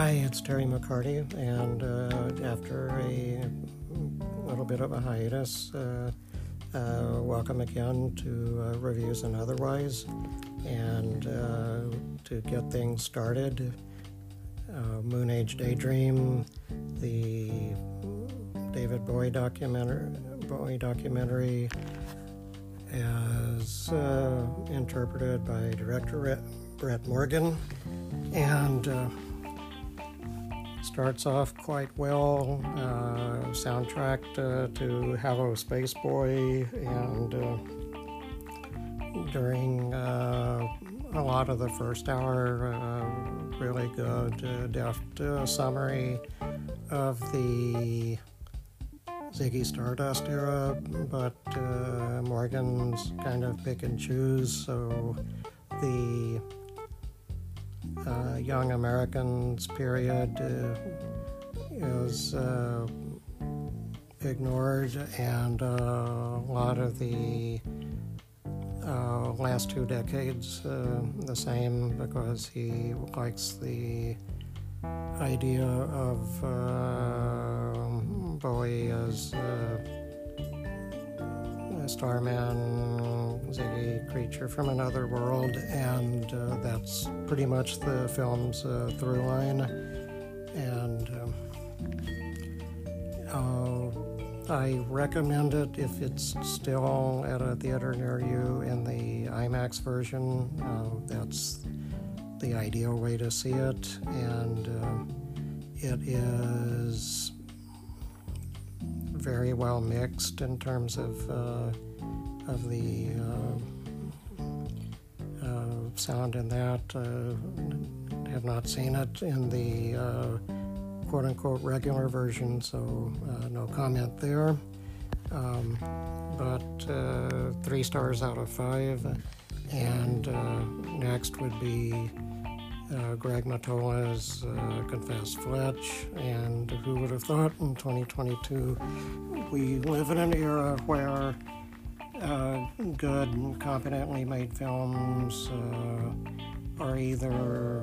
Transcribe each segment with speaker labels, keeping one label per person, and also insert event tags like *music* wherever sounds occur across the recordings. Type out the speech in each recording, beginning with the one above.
Speaker 1: Hi, it's Terry McCarty, and uh, after a little bit of a hiatus, uh, uh, welcome again to uh, Reviews and Otherwise. And uh, to get things started, uh, Moonage Daydream, the David Bowie documentary, Bowie documentary, as interpreted by director Brett Morgen, and starts off quite well. Uh, soundtrack to, to Hallo Spaceboy, and uh, during uh, a lot of the first hour, uh, really good, uh, deft uh, summary of the Ziggy Stardust era, but Morgen's kind of pick and choose, so the uh, Young Americans period uh, is uh, ignored, and uh, a lot of the uh, last two decades uh, the same because he likes the idea of Bowie as Starman, Ziggy, creature from another world, and uh, that's pretty much the film's uh, through line. And um, uh, I recommend it if it's still at a theater near you in the IMAX version. Uh, that's the ideal way to see it, and uh, it is very well mixed in terms of uh, of the uh, uh, sound in that. Uh, have not seen it in the quote unquote regular version, so no comment there. Um, but three stars out of five. And next would be uh, Greg Mottola's uh, Confess Fletch, and who would have thought in 2022 we live in an era where uh, good, competently made films uh, are either,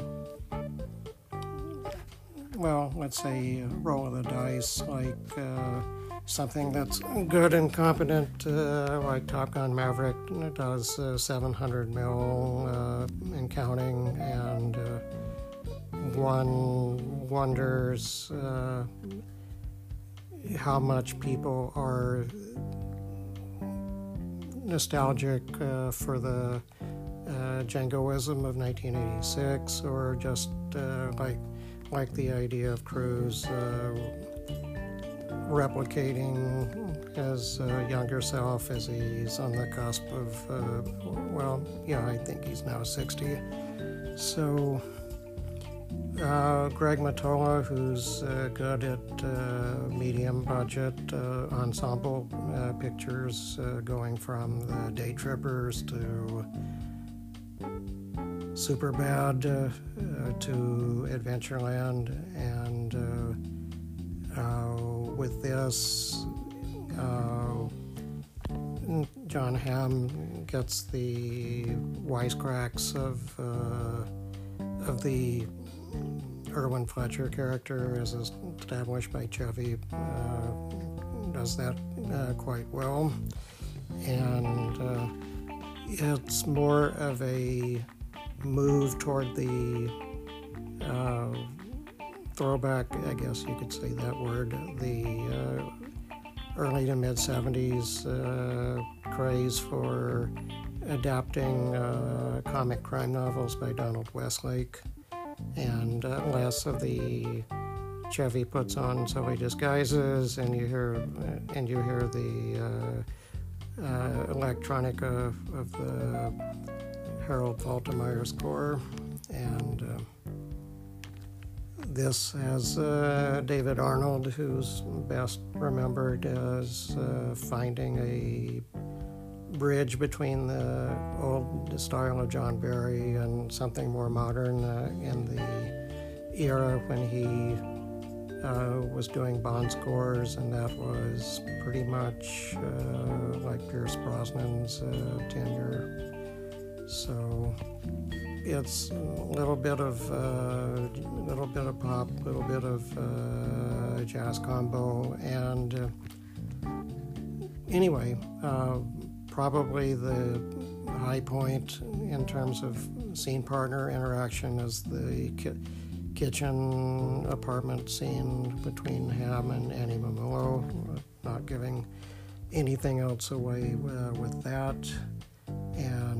Speaker 1: well, let's say, roll of the dice, like uh, something that's good and competent, uh, like Top Gun Maverick does uh, 700 mil uh, and counting, and uh, one wonders uh, how much people are nostalgic uh, for the jingoism of 1986, or just like like the idea of Cruise replicating his uh, younger self as he's on the cusp of, uh, well, yeah, I think he's now 60. So, uh, Greg Mottola, who's uh, good at uh, medium budget uh, ensemble pictures, going from the Daytrippers to Superbad to Adventureland and with this, uh, Jon Hamm gets the wisecracks of uh, of the Irwin Fletcher character as established by Chevy. Uh, does that uh, quite well, and uh, it's more of a move toward the uh, throwback, I guess you could say that word, the uh, early to mid 70s uh, craze for adapting uh, comic crime novels by Donald Westlake, and uh, less of the Chevy puts on silly disguises, and you hear uh, and you hear the uh, electronica of the Harold Faltermeyer score, and this has uh, David Arnold, who's best remembered as uh, finding a bridge between the old style of John Barry and something more modern uh, in the era when he uh, was doing Bond scores, and that was pretty much uh, like Pierce Brosnan's uh, tenure. So it's a little bit of a uh, little bit of pop, a little bit of uh, jazz combo, and uh, anyway, probably the high point in terms of scene partner interaction is the ki- kitchen apartment scene between Hamm and Annie Mumolo. Not giving anything else away uh, with that, and.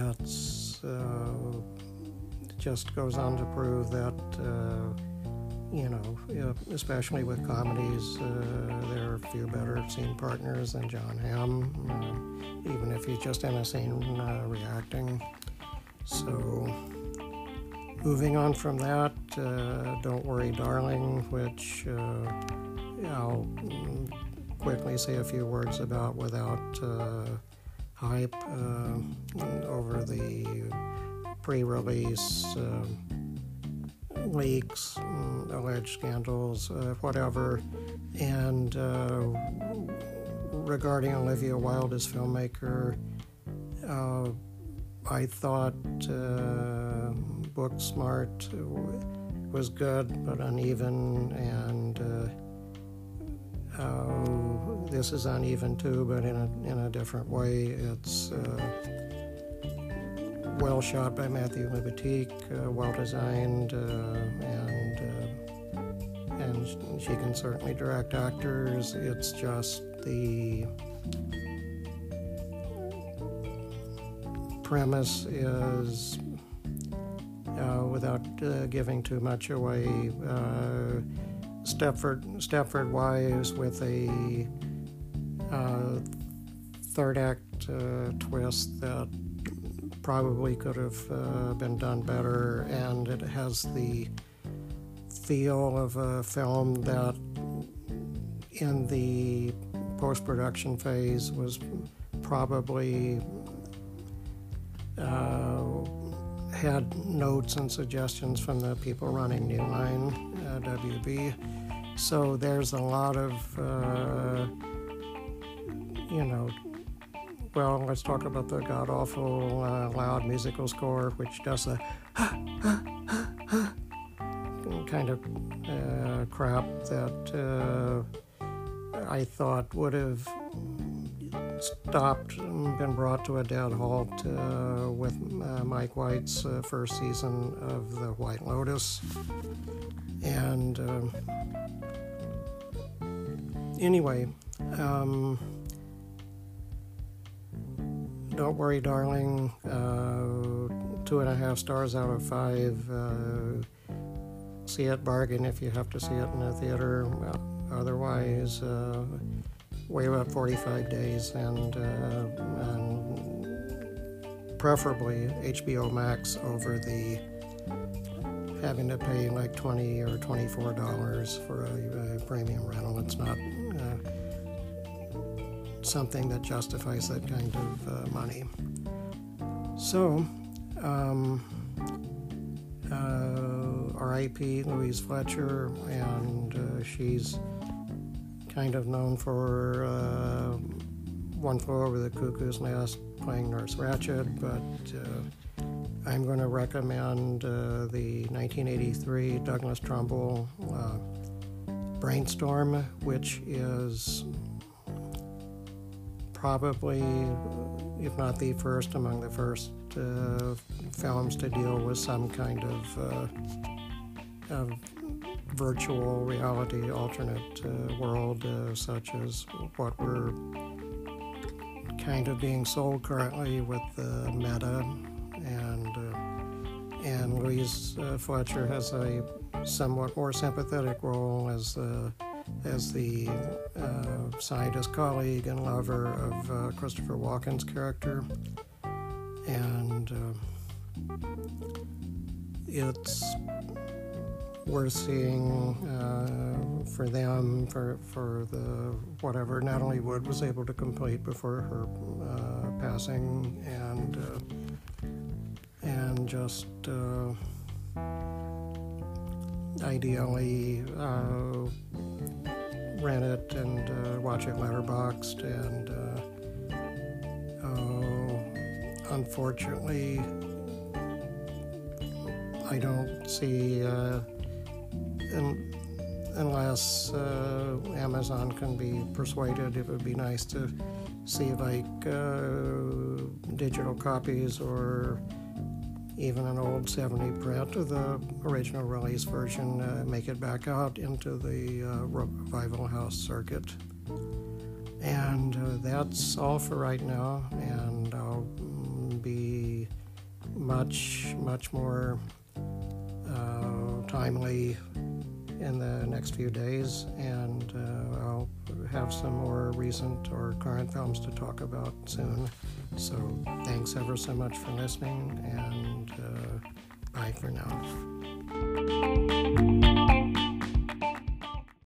Speaker 1: That's uh, just goes on to prove that uh, you know, especially with comedies, uh, there are few better scene partners than Jon Hamm, uh, even if he's just in a scene uh, reacting. So, moving on from that, uh, Don't Worry Darling, which I'll quickly say a few words about without hype uh, over the pre-release uh, leaks, mm, alleged scandals, uh, whatever, and regarding Olivia Wilde as filmmaker. Uh, I thought uh, Booksmart was good but uneven, and uh, this is uneven too, but in a, in a different way. It's uh, well shot by Matthew Libatique, uh, well designed, uh, and uh, and she can certainly direct actors. It's just the premise is, uh, without giving too much away Stepford Stepford Wives with a uh, third act uh, twist that probably could have uh, been done better, and it has the feel of a film that in the post production phase was probably uh, had notes and suggestions from the people running New Line, WB. So there's a lot of, uh, you know, well, let's talk about the god awful uh, loud musical score, which does a *gasps* kind of uh, crap that uh, I thought would have stopped and been brought to a dead halt uh, with uh, Mike White's uh, first season of The White Lotus. And um, anyway, um, don't worry, darling. Uh, two and a half stars out of five. Uh, see it bargain if you have to see it in a theater. Otherwise, uh, wait about 45 days and, uh, and preferably HBO Max over the having to pay like 20 or 24 dollars for a, a, premium rental. It's not uh, something that justifies that kind of uh, money. So, um, uh, RIP Louise Fletcher, and uh, she's kind of known for uh, One Flew Over the Cuckoo's Nest, playing Nurse Ratched, but uh, I'm going to recommend uh, the 1983 Douglas Trumbull uh, Brainstorm, which is probably, if not the first, among the first uh, films to deal with some kind of, of virtual reality alternate uh, world, uh, such as what we're kind of being sold currently with uh, Meta, and uh, and Louise uh, Fletcher has a somewhat more sympathetic role as the as the uh, scientist colleague and lover of Christopher Walken's character, and it's we're seeing uh, for them for for the whatever Natalie Wood was able to complete before her uh, passing and uh, and just uh, ideally uh, rent it and uh, watch it letterboxed and unfortunately, I don't see, uh, un- unless uh, Amazon can be persuaded, it would be nice to see like uh, digital copies or even an old 70 print of the original release version, uh, make it back out into the uh, Revival House circuit. And uh, that's all for right now, and I'll be much, much more uh, timely in the next few days, and uh, I'll have some more recent or current films to talk about soon. So, thanks ever so much for listening, and uh, bye for now.